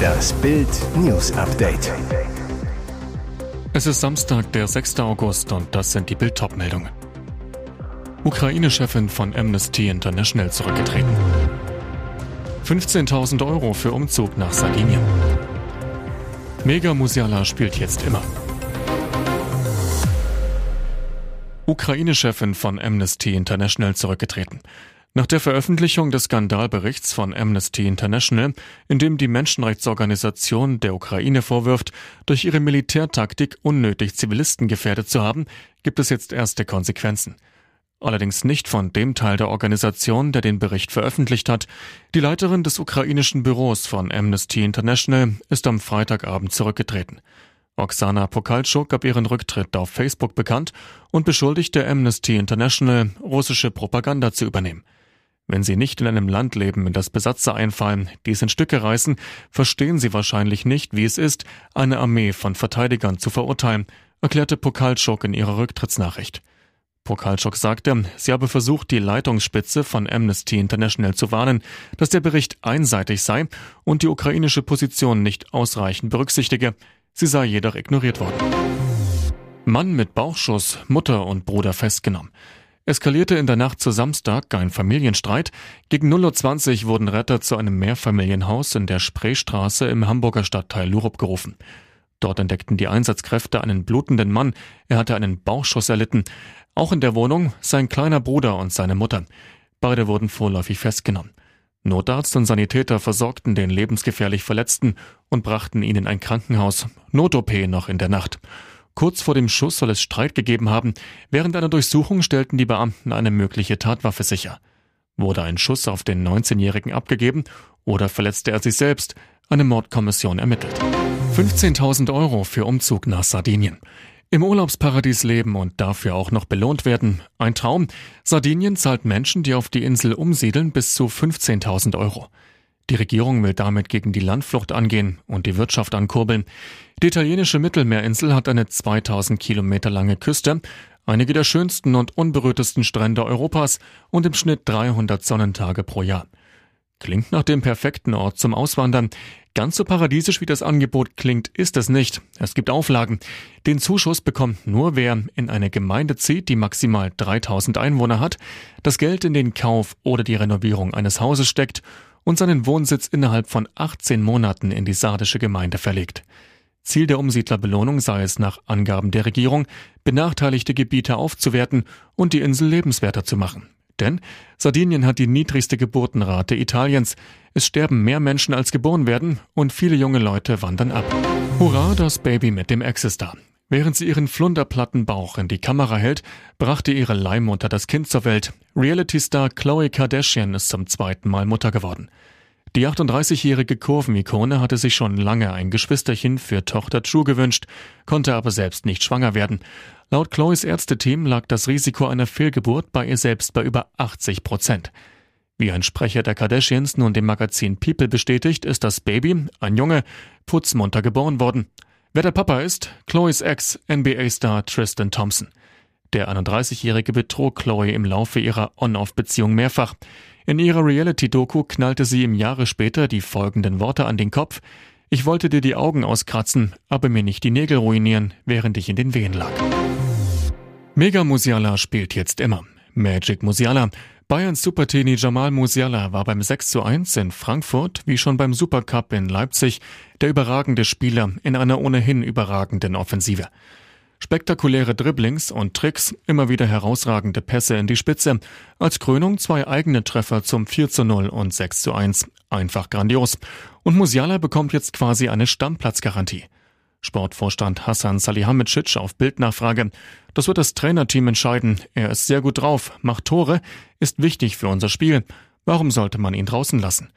Das Bild News Update. Es ist Samstag, der 6. August und das sind die Bild meldungen Ukraine-Chefin von Amnesty International zurückgetreten. 15.000 Euro für Umzug nach Sardinien. Mega Musiala spielt jetzt immer. Ukraine-Chefin von Amnesty International zurückgetreten. Nach der Veröffentlichung des Skandalberichts von Amnesty International, in dem die Menschenrechtsorganisation der Ukraine vorwirft, durch ihre Militärtaktik unnötig Zivilisten gefährdet zu haben, gibt es jetzt erste Konsequenzen. Allerdings nicht von dem Teil der Organisation, der den Bericht veröffentlicht hat. Die Leiterin des ukrainischen Büros von Amnesty International ist am Freitagabend zurückgetreten. Oksana Pokaltschuk gab ihren Rücktritt auf Facebook bekannt und beschuldigte Amnesty International, russische Propaganda zu übernehmen. Wenn Sie nicht in einem Land leben, in das Besatzer einfallen, dies in Stücke reißen, verstehen Sie wahrscheinlich nicht, wie es ist, eine Armee von Verteidigern zu verurteilen, erklärte Pokaltschuk in ihrer Rücktrittsnachricht. Pokaltschuk sagte, sie habe versucht, die Leitungsspitze von Amnesty International zu warnen, dass der Bericht einseitig sei und die ukrainische Position nicht ausreichend berücksichtige. Sie sei jedoch ignoriert worden. Mann mit Bauchschuss, Mutter und Bruder festgenommen eskalierte in der Nacht zu Samstag ein Familienstreit. Gegen 0.20 Uhr wurden Retter zu einem Mehrfamilienhaus in der Spreestraße im Hamburger Stadtteil Lurup gerufen. Dort entdeckten die Einsatzkräfte einen blutenden Mann. Er hatte einen Bauchschuss erlitten. Auch in der Wohnung sein kleiner Bruder und seine Mutter. Beide wurden vorläufig festgenommen. Notarzt und Sanitäter versorgten den lebensgefährlich Verletzten und brachten ihn in ein Krankenhaus. Not-OP noch in der Nacht. Kurz vor dem Schuss soll es Streit gegeben haben. Während einer Durchsuchung stellten die Beamten eine mögliche Tatwaffe sicher. Wurde ein Schuss auf den 19-Jährigen abgegeben oder verletzte er sich selbst? Eine Mordkommission ermittelt. 15.000 Euro für Umzug nach Sardinien. Im Urlaubsparadies leben und dafür auch noch belohnt werden. Ein Traum. Sardinien zahlt Menschen, die auf die Insel umsiedeln, bis zu 15.000 Euro. Die Regierung will damit gegen die Landflucht angehen und die Wirtschaft ankurbeln. Die italienische Mittelmeerinsel hat eine 2000 Kilometer lange Küste, einige der schönsten und unberührtesten Strände Europas und im Schnitt 300 Sonnentage pro Jahr. Klingt nach dem perfekten Ort zum Auswandern. Ganz so paradiesisch wie das Angebot klingt, ist es nicht. Es gibt Auflagen. Den Zuschuss bekommt nur wer in eine Gemeinde zieht, die maximal 3000 Einwohner hat, das Geld in den Kauf oder die Renovierung eines Hauses steckt und seinen Wohnsitz innerhalb von 18 Monaten in die sardische Gemeinde verlegt. Ziel der Umsiedlerbelohnung sei es nach Angaben der Regierung, benachteiligte Gebiete aufzuwerten und die Insel lebenswerter zu machen. Denn Sardinien hat die niedrigste Geburtenrate Italiens. Es sterben mehr Menschen als geboren werden und viele junge Leute wandern ab. Hurra, das Baby mit dem Ex ist da. Während sie ihren flunderplatten Bauch in die Kamera hält, brachte ihre Leihmutter das Kind zur Welt. Reality-Star Chloe Kardashian ist zum zweiten Mal Mutter geworden. Die 38-jährige Kurvenikone hatte sich schon lange ein Geschwisterchen für Tochter True gewünscht, konnte aber selbst nicht schwanger werden. Laut Chloes Ärzteteam lag das Risiko einer Fehlgeburt bei ihr selbst bei über 80 Prozent. Wie ein Sprecher der Kardashians nun dem Magazin People bestätigt, ist das Baby, ein Junge, putzmunter geboren worden. Wer der Papa ist? Chloes Ex, NBA-Star Tristan Thompson. Der 31-Jährige betrog Chloe im Laufe ihrer On-Off-Beziehung mehrfach. In ihrer Reality-Doku knallte sie ihm Jahre später die folgenden Worte an den Kopf. Ich wollte dir die Augen auskratzen, aber mir nicht die Nägel ruinieren, während ich in den Wehen lag. Mega Musiala spielt jetzt immer. Magic Musiala. Bayerns Superteni Jamal Musiala war beim 6 zu 1 in Frankfurt, wie schon beim Supercup in Leipzig, der überragende Spieler in einer ohnehin überragenden Offensive. Spektakuläre Dribblings und Tricks, immer wieder herausragende Pässe in die Spitze. Als Krönung zwei eigene Treffer zum 4 zu 0 und 6 zu 1. Einfach grandios. Und Musiala bekommt jetzt quasi eine Stammplatzgarantie. Sportvorstand Hassan Salihamidzic auf Bildnachfrage. Das wird das Trainerteam entscheiden. Er ist sehr gut drauf, macht Tore, ist wichtig für unser Spiel. Warum sollte man ihn draußen lassen?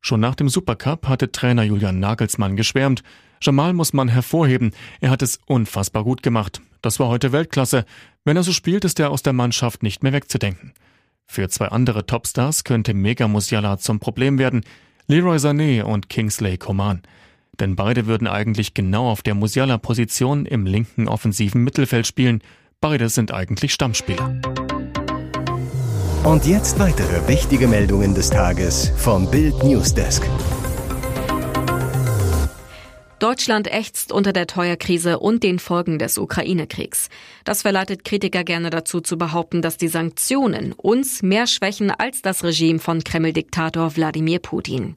Schon nach dem Supercup hatte Trainer Julian Nagelsmann geschwärmt. Jamal muss man hervorheben. Er hat es unfassbar gut gemacht. Das war heute Weltklasse. Wenn er so spielt, ist er aus der Mannschaft nicht mehr wegzudenken. Für zwei andere Topstars könnte Mega Musiala zum Problem werden. Leroy Sané und Kingsley Coman. Denn beide würden eigentlich genau auf der Musiala-Position im linken offensiven Mittelfeld spielen. Beide sind eigentlich Stammspieler. Und jetzt weitere wichtige Meldungen des Tages vom Bild Newsdesk. Desk. Deutschland ächzt unter der Teuerkrise und den Folgen des Ukraine-Kriegs. Das verleitet Kritiker gerne dazu zu behaupten, dass die Sanktionen uns mehr schwächen als das Regime von Kreml-Diktator Wladimir Putin.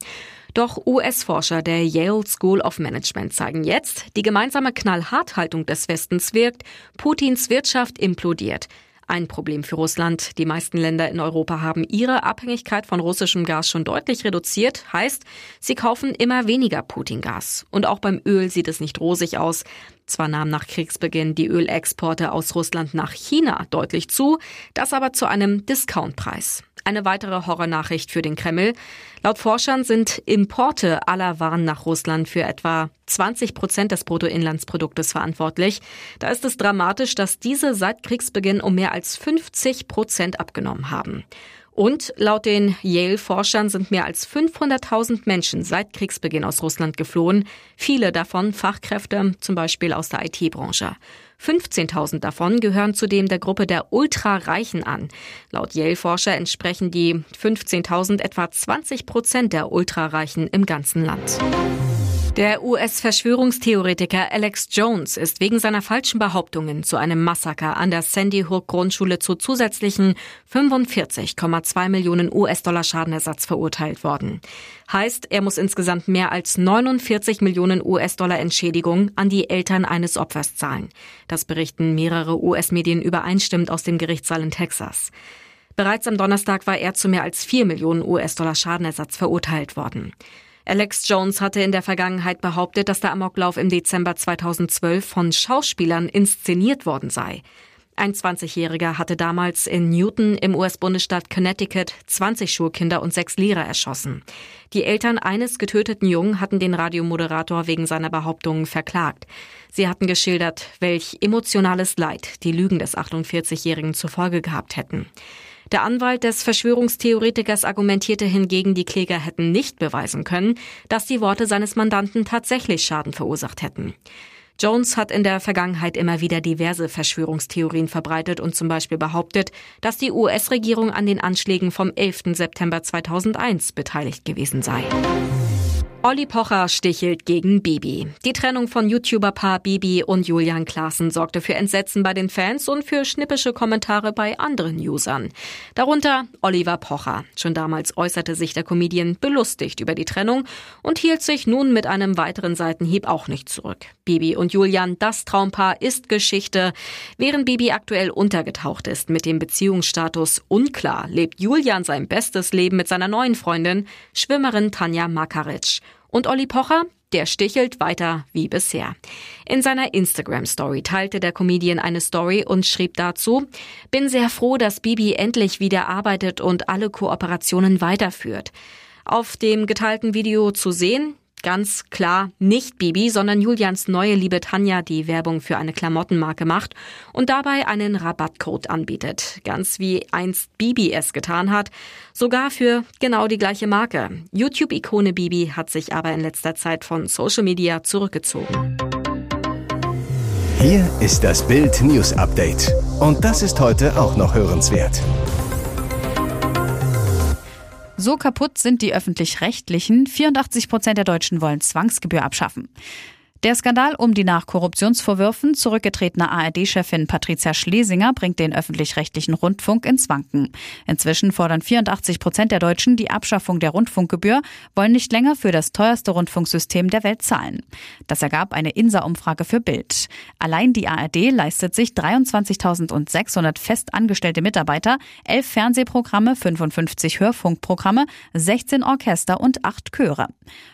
Doch US-Forscher der Yale School of Management zeigen jetzt, die gemeinsame Knallharthaltung des Westens wirkt, Putins Wirtschaft implodiert. Ein Problem für Russland. Die meisten Länder in Europa haben ihre Abhängigkeit von russischem Gas schon deutlich reduziert. Heißt, sie kaufen immer weniger Putin-Gas. Und auch beim Öl sieht es nicht rosig aus. Zwar nahmen nach Kriegsbeginn die Ölexporte aus Russland nach China deutlich zu, das aber zu einem Discountpreis. Eine weitere Horrornachricht für den Kreml. Laut Forschern sind Importe aller Waren nach Russland für etwa 20 Prozent des Bruttoinlandsproduktes verantwortlich. Da ist es dramatisch, dass diese seit Kriegsbeginn um mehr als 50 Prozent abgenommen haben. Und laut den Yale-Forschern sind mehr als 500.000 Menschen seit Kriegsbeginn aus Russland geflohen, viele davon Fachkräfte, zum Beispiel aus der IT-Branche. 15.000 davon gehören zudem der Gruppe der Ultrareichen an. Laut Yale-Forscher entsprechen die 15.000 etwa 20 Prozent der Ultrareichen im ganzen Land. Der US-Verschwörungstheoretiker Alex Jones ist wegen seiner falschen Behauptungen zu einem Massaker an der Sandy Hook Grundschule zu zusätzlichen 45,2 Millionen US-Dollar Schadenersatz verurteilt worden. Heißt, er muss insgesamt mehr als 49 Millionen US-Dollar Entschädigung an die Eltern eines Opfers zahlen. Das berichten mehrere US-Medien übereinstimmend aus dem Gerichtssaal in Texas. Bereits am Donnerstag war er zu mehr als 4 Millionen US-Dollar Schadenersatz verurteilt worden. Alex Jones hatte in der Vergangenheit behauptet, dass der Amoklauf im Dezember 2012 von Schauspielern inszeniert worden sei. Ein 20-Jähriger hatte damals in Newton im US-Bundesstaat Connecticut 20 Schulkinder und sechs Lehrer erschossen. Die Eltern eines getöteten Jungen hatten den Radiomoderator wegen seiner Behauptungen verklagt. Sie hatten geschildert, welch emotionales Leid die Lügen des 48-Jährigen zur Folge gehabt hätten. Der Anwalt des Verschwörungstheoretikers argumentierte hingegen, die Kläger hätten nicht beweisen können, dass die Worte seines Mandanten tatsächlich Schaden verursacht hätten. Jones hat in der Vergangenheit immer wieder diverse Verschwörungstheorien verbreitet und zum Beispiel behauptet, dass die US-Regierung an den Anschlägen vom 11. September 2001 beteiligt gewesen sei. Olli Pocher stichelt gegen Bibi. Die Trennung von YouTuber-Paar Bibi und Julian Klaassen sorgte für Entsetzen bei den Fans und für schnippische Kommentare bei anderen Usern. Darunter Oliver Pocher. Schon damals äußerte sich der Comedian belustigt über die Trennung und hielt sich nun mit einem weiteren Seitenhieb auch nicht zurück. Bibi und Julian, das Traumpaar, ist Geschichte. Während Bibi aktuell untergetaucht ist mit dem Beziehungsstatus unklar, lebt Julian sein bestes Leben mit seiner neuen Freundin, Schwimmerin Tanja Makaric. Und Olli Pocher, der stichelt weiter wie bisher. In seiner Instagram-Story teilte der Comedian eine Story und schrieb dazu, bin sehr froh, dass Bibi endlich wieder arbeitet und alle Kooperationen weiterführt. Auf dem geteilten Video zu sehen, ganz klar nicht Bibi, sondern Julians neue Liebe Tanja, die Werbung für eine Klamottenmarke macht und dabei einen Rabattcode anbietet. Ganz wie einst Bibi es getan hat. Sogar für genau die gleiche Marke. YouTube-Ikone Bibi hat sich aber in letzter Zeit von Social Media zurückgezogen. Hier ist das Bild News Update. Und das ist heute auch noch hörenswert. So kaputt sind die öffentlich-rechtlichen. 84 Prozent der Deutschen wollen Zwangsgebühr abschaffen. Der Skandal um die nach Korruptionsvorwürfen zurückgetretene ARD-Chefin Patricia Schlesinger bringt den öffentlich-rechtlichen Rundfunk ins Wanken. Inzwischen fordern 84 Prozent der Deutschen die Abschaffung der Rundfunkgebühr, wollen nicht länger für das teuerste Rundfunksystem der Welt zahlen. Das ergab eine INSA-Umfrage für Bild. Allein die ARD leistet sich 23.600 festangestellte Mitarbeiter, 11 Fernsehprogramme, 55 Hörfunkprogramme, 16 Orchester und 8 Chöre.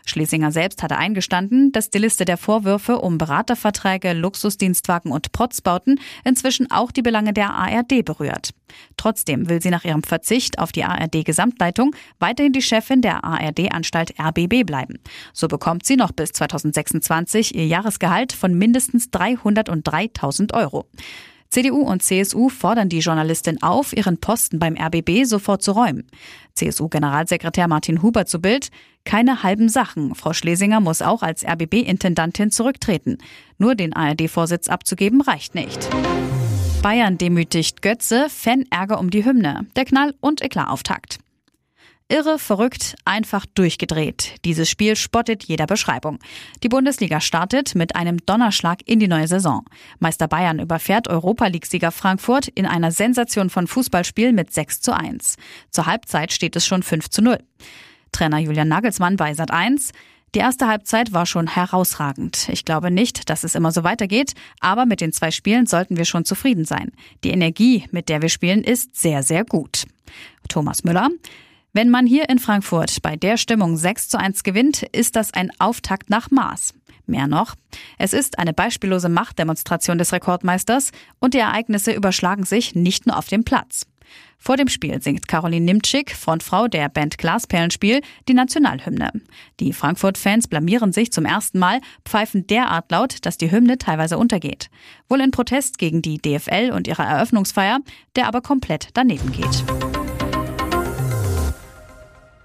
Schlesinger selbst hatte eingestanden, dass die Liste der Vor Vorwürfe um Beraterverträge, Luxusdienstwagen und Protzbauten inzwischen auch die Belange der ARD berührt. Trotzdem will sie nach ihrem Verzicht auf die ARD-Gesamtleitung weiterhin die Chefin der ARD-Anstalt RBB bleiben. So bekommt sie noch bis 2026 ihr Jahresgehalt von mindestens 303.000 Euro. CDU und CSU fordern die Journalistin auf, ihren Posten beim RBB sofort zu räumen. CSU-Generalsekretär Martin Huber zu Bild. Keine halben Sachen. Frau Schlesinger muss auch als RBB-Intendantin zurücktreten. Nur den ARD-Vorsitz abzugeben reicht nicht. Bayern demütigt Götze, Fan-Ärger um die Hymne. Der Knall- und Eklat-Auftakt. Irre, verrückt, einfach durchgedreht. Dieses Spiel spottet jeder Beschreibung. Die Bundesliga startet mit einem Donnerschlag in die neue Saison. Meister Bayern überfährt Europa League-Sieger Frankfurt in einer Sensation von Fußballspiel mit 6 zu 1. Zur Halbzeit steht es schon 5 zu 0. Trainer Julian Nagelsmann bei Sat 1. Die erste Halbzeit war schon herausragend. Ich glaube nicht, dass es immer so weitergeht, aber mit den zwei Spielen sollten wir schon zufrieden sein. Die Energie, mit der wir spielen, ist sehr, sehr gut. Thomas Müller. Wenn man hier in Frankfurt bei der Stimmung 6 zu 1 gewinnt, ist das ein Auftakt nach Maß. Mehr noch, es ist eine beispiellose Machtdemonstration des Rekordmeisters und die Ereignisse überschlagen sich nicht nur auf dem Platz. Vor dem Spiel singt Caroline Nimczyk, Frontfrau der Band Glasperlenspiel, die Nationalhymne. Die Frankfurt-Fans blamieren sich zum ersten Mal, pfeifen derart laut, dass die Hymne teilweise untergeht. Wohl in Protest gegen die DFL und ihre Eröffnungsfeier, der aber komplett daneben geht.